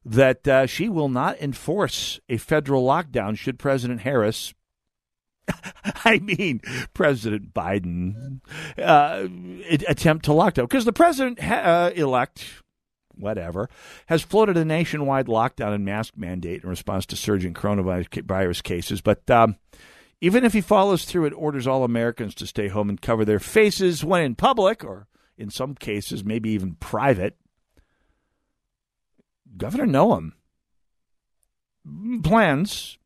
that uh, she will not enforce a federal lockdown should President Harris, I mean President Biden, uh, attempt to lockdown. Because the president uh, elect, whatever, has floated a nationwide lockdown and mask mandate in response to surging coronavirus cases. But um, even if he follows through, and orders all Americans to stay home and cover their faces when in public, or in some cases, maybe even private. Governor Noem plans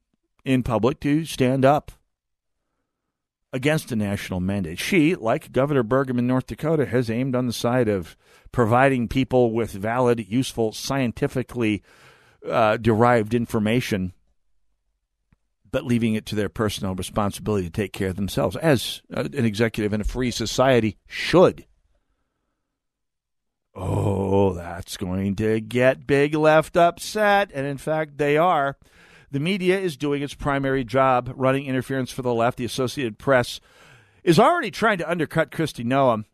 in public to stand up against a national mandate. She, like Governor Burgum in North Dakota, has aimed on the side of providing people with valid, useful, scientifically uh, derived information, but leaving it to their personal responsibility to take care of themselves, as an executive in a free society should. Oh, that's going to get big left upset. And in fact, they are. The media is doing its primary job, running interference for the left. The Associated Press is already trying to undercut Kristi Noem,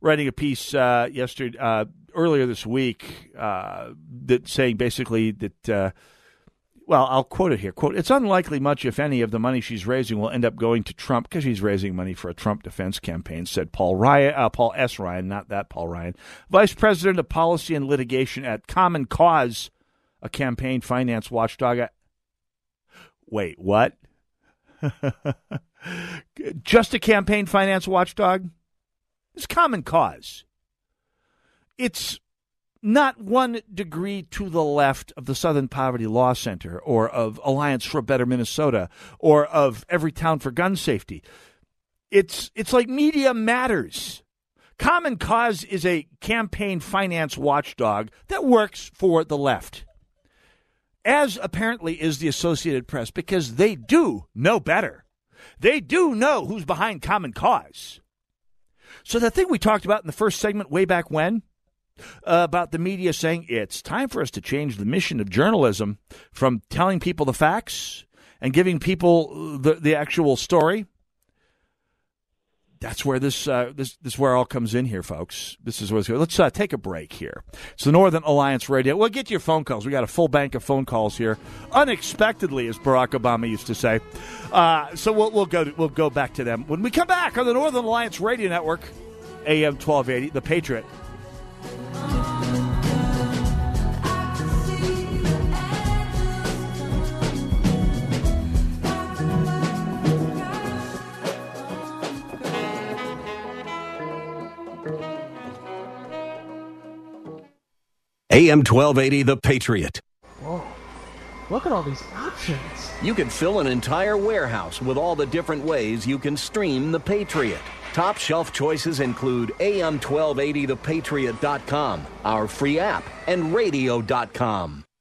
writing a piece uh, yesterday, uh, earlier this week, uh, that saying basically that uh, well, I'll quote it here. Quote, it's unlikely much, if any, of the money she's raising will end up going to Trump because she's raising money for a Trump defense campaign, said Paul Ryan, uh, Paul S. Ryan, not that Paul Ryan, Vice President of Policy and Litigation at Common Cause, a campaign finance watchdog. Wait, what? Just a campaign finance watchdog? It's Common Cause. It's not one degree to the left of the Southern Poverty Law Center or of Alliance for a Better Minnesota or of Everytown for Gun Safety. It's it's like media matters. Common Cause is a campaign finance watchdog that works for the left. As apparently is the Associated Press because they do know better. They do know who's behind Common Cause. So the thing we talked about in the first segment way back when, about the media saying it's time for us to change the mission of journalism from telling people the facts and giving people the, the actual story. that's where this uh, this this is where all comes in here, folks. This is what's going. Let's uh, take a break here. It's the Northern Alliance Radio. We'll get your phone calls. We got a full bank of phone calls here, unexpectedly, as Barack Obama used to say. Uh, so we'll we'll go to, we'll go back to them when we come back on the Northern Alliance Radio Network, AM twelve eighty, The Patriot. AM 1280, The Patriot. Whoa. Look at all these options. You could fill an entire warehouse with all the different ways you can stream The Patriot. Top shelf choices include AM1280thepatriot.com, our free app, and radio.com.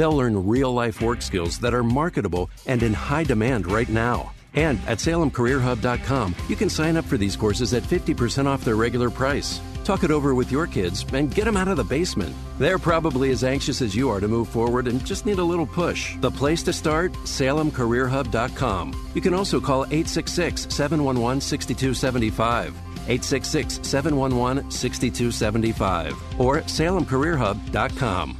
They'll learn real life work skills that are marketable and in high demand right now. And at SalemCareerHub.com, you can sign up for these courses at 50% off their regular price. Talk it over with your kids and get them out of the basement. They're probably as anxious as you are to move forward and just need a little push. The place to start? SalemCareerHub.com. You can also call 866 711 6275. 866 711 6275 or SalemCareerHub.com.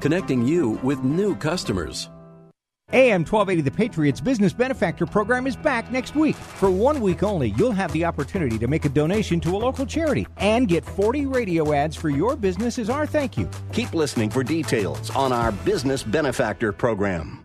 connecting you with new customers. AM 1280 The Patriots Business Benefactor Program is back next week. For one week only, you'll have the opportunity to make a donation to a local charity and get 40 radio ads for your business as our thank you. Keep listening for details on our Business Benefactor Program.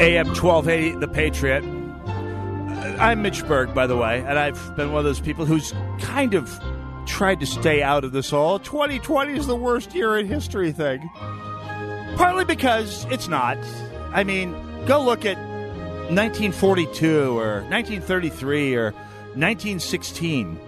AM 1280, The Patriot. I'm Mitch Berg, by the way, and I've been one of those people who's kind of tried to stay out of this all 2020 is the worst year in history thing. Partly because it's not. I mean, go look at 1942 or 1933 or 1916.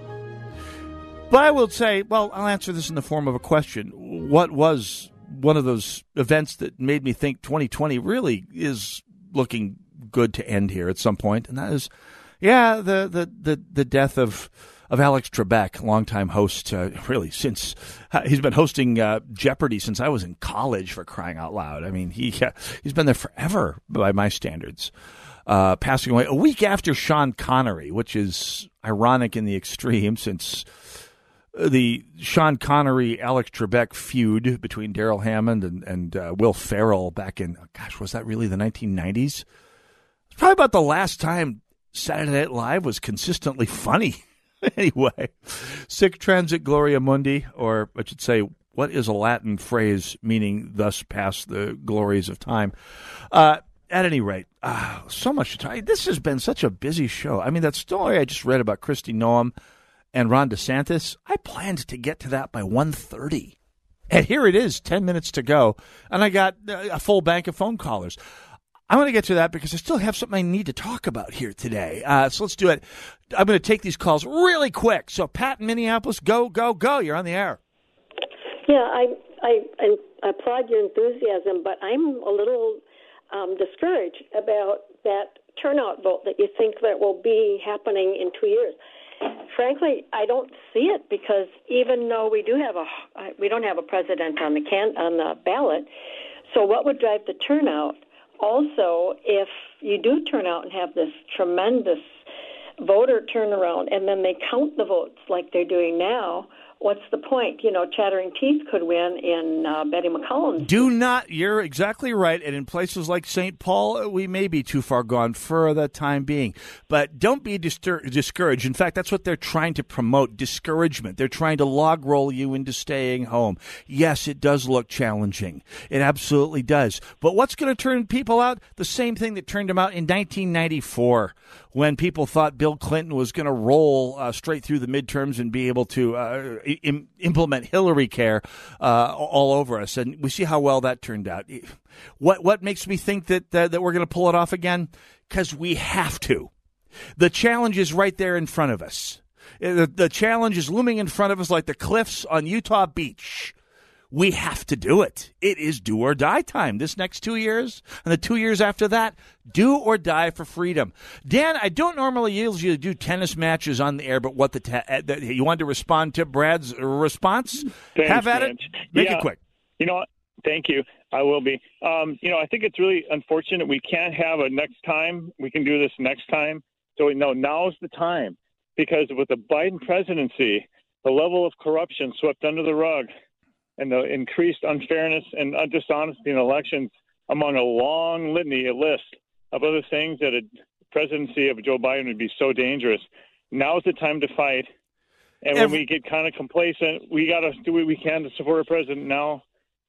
But I will say, well, I'll answer this in the form of a question. What was one of those events that made me think 2020 really is looking good to end here at some point, and that is, yeah, the the the, the death of of Alex Trebek, longtime host, uh, really since uh, he's been hosting uh, Jeopardy since I was in college. For crying out loud, I mean he uh, he's been there forever by my standards. Uh, passing away a week after Sean Connery, which is ironic in the extreme, since the Sean Connery Alex Trebek feud between Darrell Hammond and, and uh, Will Ferrell back in, gosh, was that really the 1990s? It's probably about the last time Saturday Night Live was consistently funny. anyway, sic transit gloria mundi, or I should say, what is a Latin phrase meaning thus past the glories of time? Uh, at any rate, uh, so much to talk. This has been such a busy show. I mean, that story I just read about Kristi Noem and Ron DeSantis, I planned to get to that by 1.30. And here it is, 10 minutes to go, and I got uh, a full bank of phone callers. I'm going to get to that because I still have something I need to talk about here today. Uh, so let's do it. I'm going to take these calls really quick. So, Pat in Minneapolis, go, go, go. You're on the air. Yeah, I, I, I applaud your enthusiasm, but I'm a little um, discouraged about that turnout vote that you think that will be happening in two years. Frankly, I don't see it because even though we do have a uh, we don't have a president on the can on the ballot, so what would drive the turnout? Also, if you do turn out and have this tremendous voter turnaround and then they count the votes like they're doing now, what's the point? You know, Chattering Teeth could win in uh, Betty McCollum's. Do not, you're exactly right. And in places like St. Paul, we may be too far gone for the time being. But don't be distur- discouraged. In fact, that's what they're trying to promote discouragement. They're trying to log roll you into staying home. Yes, it does look challenging. It absolutely does. But what's going to turn people out? The same thing that turned them out in 1994 when people thought Bill Clinton was going to roll uh, straight through the midterms and be able to uh, Im- implement Hillary care uh, all over us. And we see how well that turned out. What what makes me think that that we're going to pull it off again? Because we have to. The challenge is right there in front of us. Uh, the, the challenge is looming in front of us like the cliffs on Utah Beach we have to do it. It is do or die time this next two years. And the two years after that, do or die for freedom. Dan, I don't normally usually do tennis matches on the air, but what the, ta- uh, the you wanted to respond to Brad's response? Thanks, Have at it. Make Yeah. it quick. You know what? Thank you. I will be. Um, you know, I think it's really unfortunate we can't have a next time. We can do this next time. So no, now's the time because with the Biden presidency, the level of corruption swept under the rug, and the increased unfairness and dishonesty in elections among a long litany, a list of other things that a presidency of Joe Biden would be so dangerous. Now is the time to fight. And when Every- we get kind of complacent, we got to do what we can to support a president now.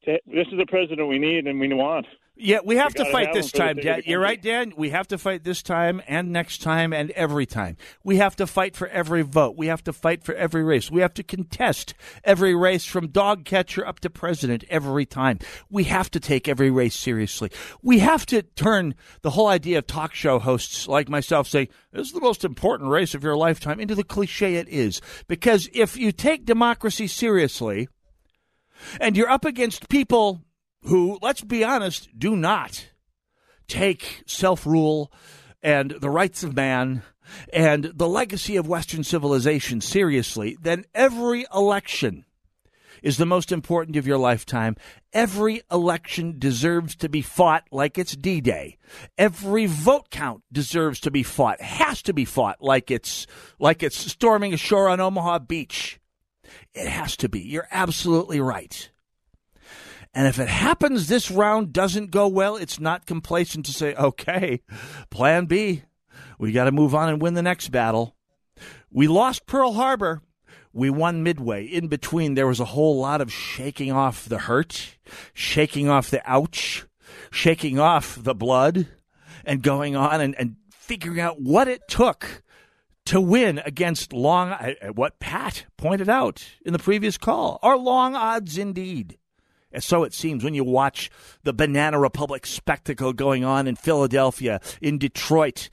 To, this is the president we need and we want. Yeah, we have We to fight this them for the time, Dan. You're right, Dan. We have to fight this time and next time and every time. We have to fight for every vote. We have to fight for every race. We have to contest every race from dog catcher up to president every time. We have to take every race seriously. We have to turn the whole idea of talk show hosts like myself saying, this is the most important race of your lifetime into the cliche it is. Because if you take democracy seriously, and you're up against people who, let's be honest, do not take self rule and the rights of man and the legacy of Western civilization seriously, then every election is the most important of your lifetime. Every election deserves to be fought like it's D Day. Every vote count deserves to be fought, has to be fought like it's like it's storming ashore on Omaha Beach. It has to be. You're absolutely right. And if it happens this round doesn't go well, it's not complacent to say, okay, plan B. We got to move on and win the next battle. We lost Pearl Harbor. We won Midway. In between, there was a whole lot of shaking off the hurt, shaking off the ouch, shaking off the blood, and going on and, and figuring out what it took to win against long, uh, what Pat pointed out in the previous call, are long odds indeed. And so it seems when you watch the Banana Republic spectacle going on in Philadelphia, in Detroit,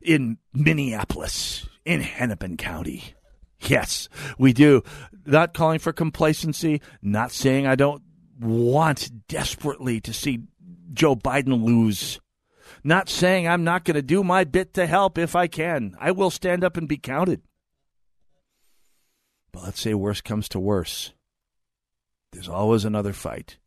in Minneapolis, in Hennepin County. Yes, we do. Not calling for complacency, not saying I don't want desperately to see Joe Biden lose. Not saying I'm not going to do my bit to help if I can. I will stand up and be counted. But let's say worse comes to worse. There's always another fight.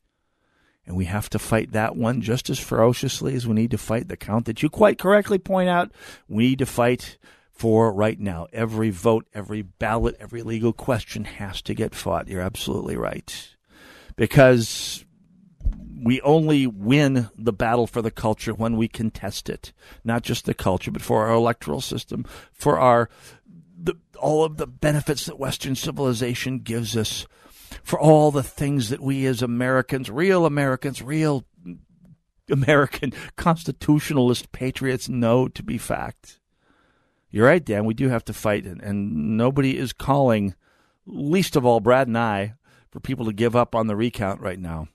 And we have to fight that one just as ferociously as we need to fight the count that you quite correctly point out. We need to fight for right now. Every vote, every ballot, every legal question has to get fought. You're absolutely right. Because we only win the battle for the culture when we contest it. Not just the culture, but for our electoral system, for our the, all of the benefits that Western civilization gives us, for all the things that we as Americans, real Americans, real American constitutionalist patriots know to be fact. You're right, Dan. We do have to fight, and, and nobody is calling, least of all Brad and I, for people to give up on the recount right now.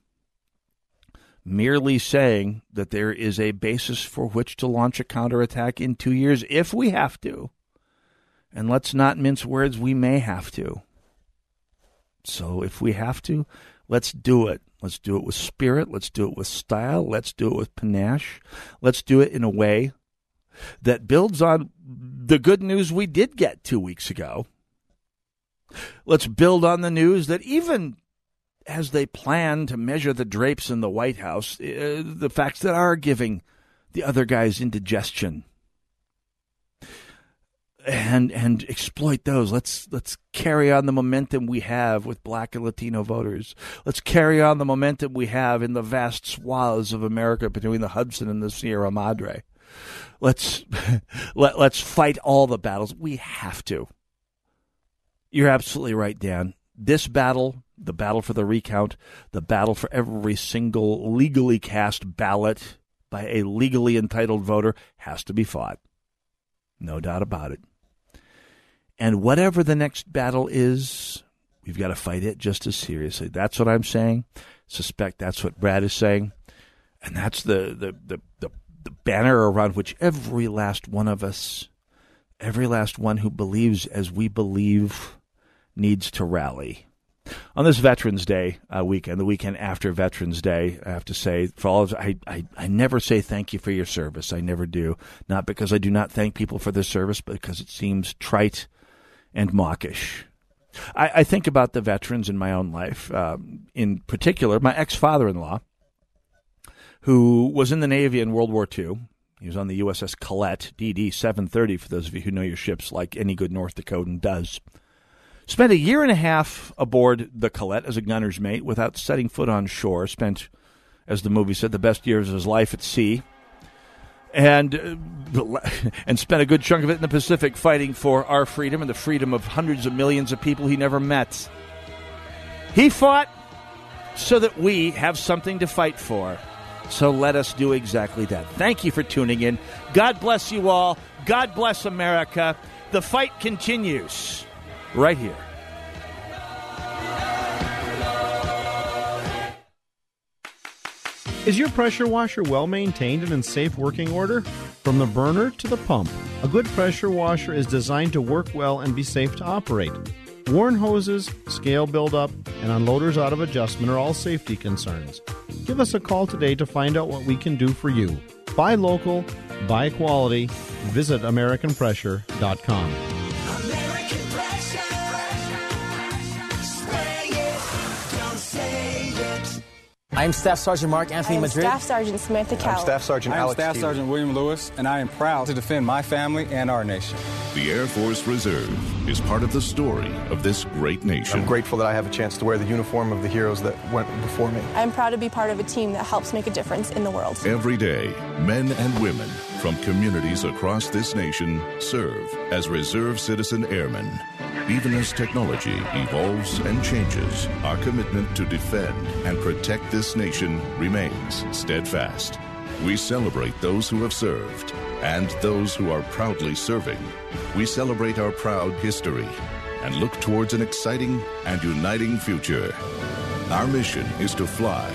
Merely saying that there is a basis for which to launch a counterattack in two years if we have to. And let's not mince words, we may have to. So if we have to, let's do it. Let's do it with spirit. Let's do it with style. Let's do it with panache. Let's do it in a way that builds on the good news we did get two weeks ago. Let's build on the news that even as they plan to measure the drapes in the White House, uh, the facts that are giving the other guys indigestion and and exploit those. Let's let's carry on the momentum we have with black and Latino voters. Let's carry on the momentum we have in the vast swaths of America between the Hudson and the Sierra Madre. Let's let, let's fight all the battles. We have to. You're absolutely right, Dan. This battle, the battle for the recount, the battle for every single legally cast ballot by a legally entitled voter has to be fought. No doubt about it. And whatever the next battle is, we've got to fight it just as seriously. That's what I'm saying. Suspect that's what Brad is saying. And that's the, the, the, the, the banner around which every last one of us, every last one who believes as we believe, needs to rally. On this Veterans Day uh, weekend, the weekend after Veterans Day, I have to say, for all of I, I, I never say thank you for your service. I never do. Not because I do not thank people for their service, but because it seems trite and mawkish. I, I think about the veterans in my own life. Um, in particular, my ex father in law, who was in the Navy in World War II. He was on the USS Collett, DD 730, for those of you who know your ships like any good North Dakotan does. Spent a year and a half aboard the Collett as a gunner's mate without setting foot on shore. Spent, as the movie said, the best years of his life at sea and uh, and spent a good chunk of it in the Pacific fighting for our freedom and the freedom of hundreds of millions of people he never met. He fought so that we have something to fight for. So let us do exactly that. Thank you for tuning in. God bless you all. God bless America. The fight continues right here. Is your pressure washer well maintained and in safe working order? From the burner to the pump, a good pressure washer is designed to work well and be safe to operate. Worn hoses, scale buildup, and unloaders out of adjustment are all safety concerns. Give us a call today to find out what we can do for you. Buy local, buy quality. Visit AmericanPressure.com. I'm Staff Sergeant Mark Anthony I'm Madrid. Staff Sergeant Samantha Cowell. I'm Staff Sergeant I'm Alex Staff Stevens. Sergeant William Lewis, and I am proud to defend my family and our nation. The Air Force Reserve is part of the story of this great nation. I'm grateful that I have a chance to wear the uniform of the heroes that went before me. I'm proud to be part of a team that helps make a difference in the world. Every day, men and women from communities across this nation serve as reserve citizen airmen. Even as technology evolves and changes, our commitment to defend and protect this nation remains steadfast. We celebrate those who have served and those who are proudly serving. We celebrate our proud history and look towards an exciting and uniting future. Our mission is to fly,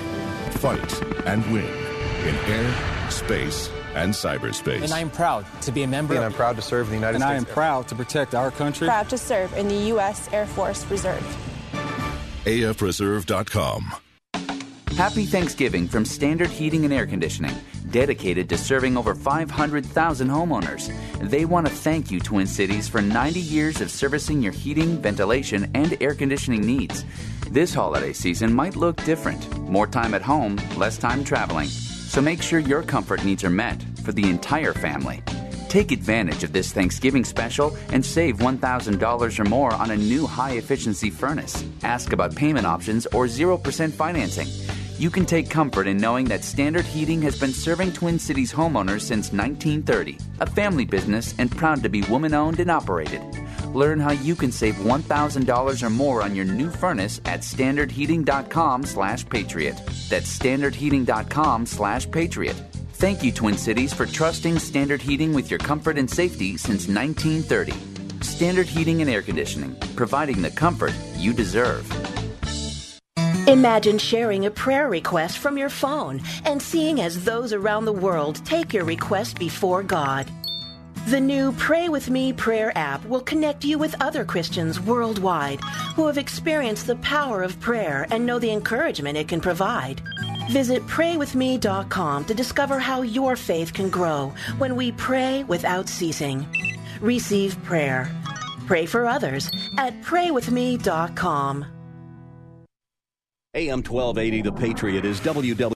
fight, and win in air, space, and cyberspace. And I'm proud to be a member. And I'm proud to serve in the United And States. And I am proud to protect our country. Proud to serve in the U.S. Air Force Reserve. AFReserve.com. Happy Thanksgiving from Standard Heating and Air Conditioning, dedicated to serving over 500,000 homeowners. They want to thank you, Twin Cities, for 90 years of servicing your heating, ventilation, and air conditioning needs. This holiday season might look different more time at home, less time traveling. So make sure your comfort needs are met for the entire family. Take advantage of this Thanksgiving special and save $1,000 or more on a new high efficiency furnace. Ask about payment options or 0% financing. You can take comfort in knowing that Standard Heating has been serving Twin Cities homeowners since 1930, a family business and proud to be woman owned and operated. Learn how you can save $1,000 or more on your new furnace at standardheating.com slash patriot. That's standardheating.com slash patriot. Thank you, Twin Cities, for trusting Standard Heating with your comfort and safety since 1930. Standard Heating and Air Conditioning, providing the comfort you deserve. Imagine sharing a prayer request from your phone and seeing as those around the world take your request before God. The new Pray With Me prayer app will connect you with other Christians worldwide who have experienced the power of prayer and know the encouragement it can provide. Visit praywithme.com to discover how your faith can grow when we pray without ceasing. Receive prayer. Pray for others at praywithme.com. AM 1280 The Patriot is WW.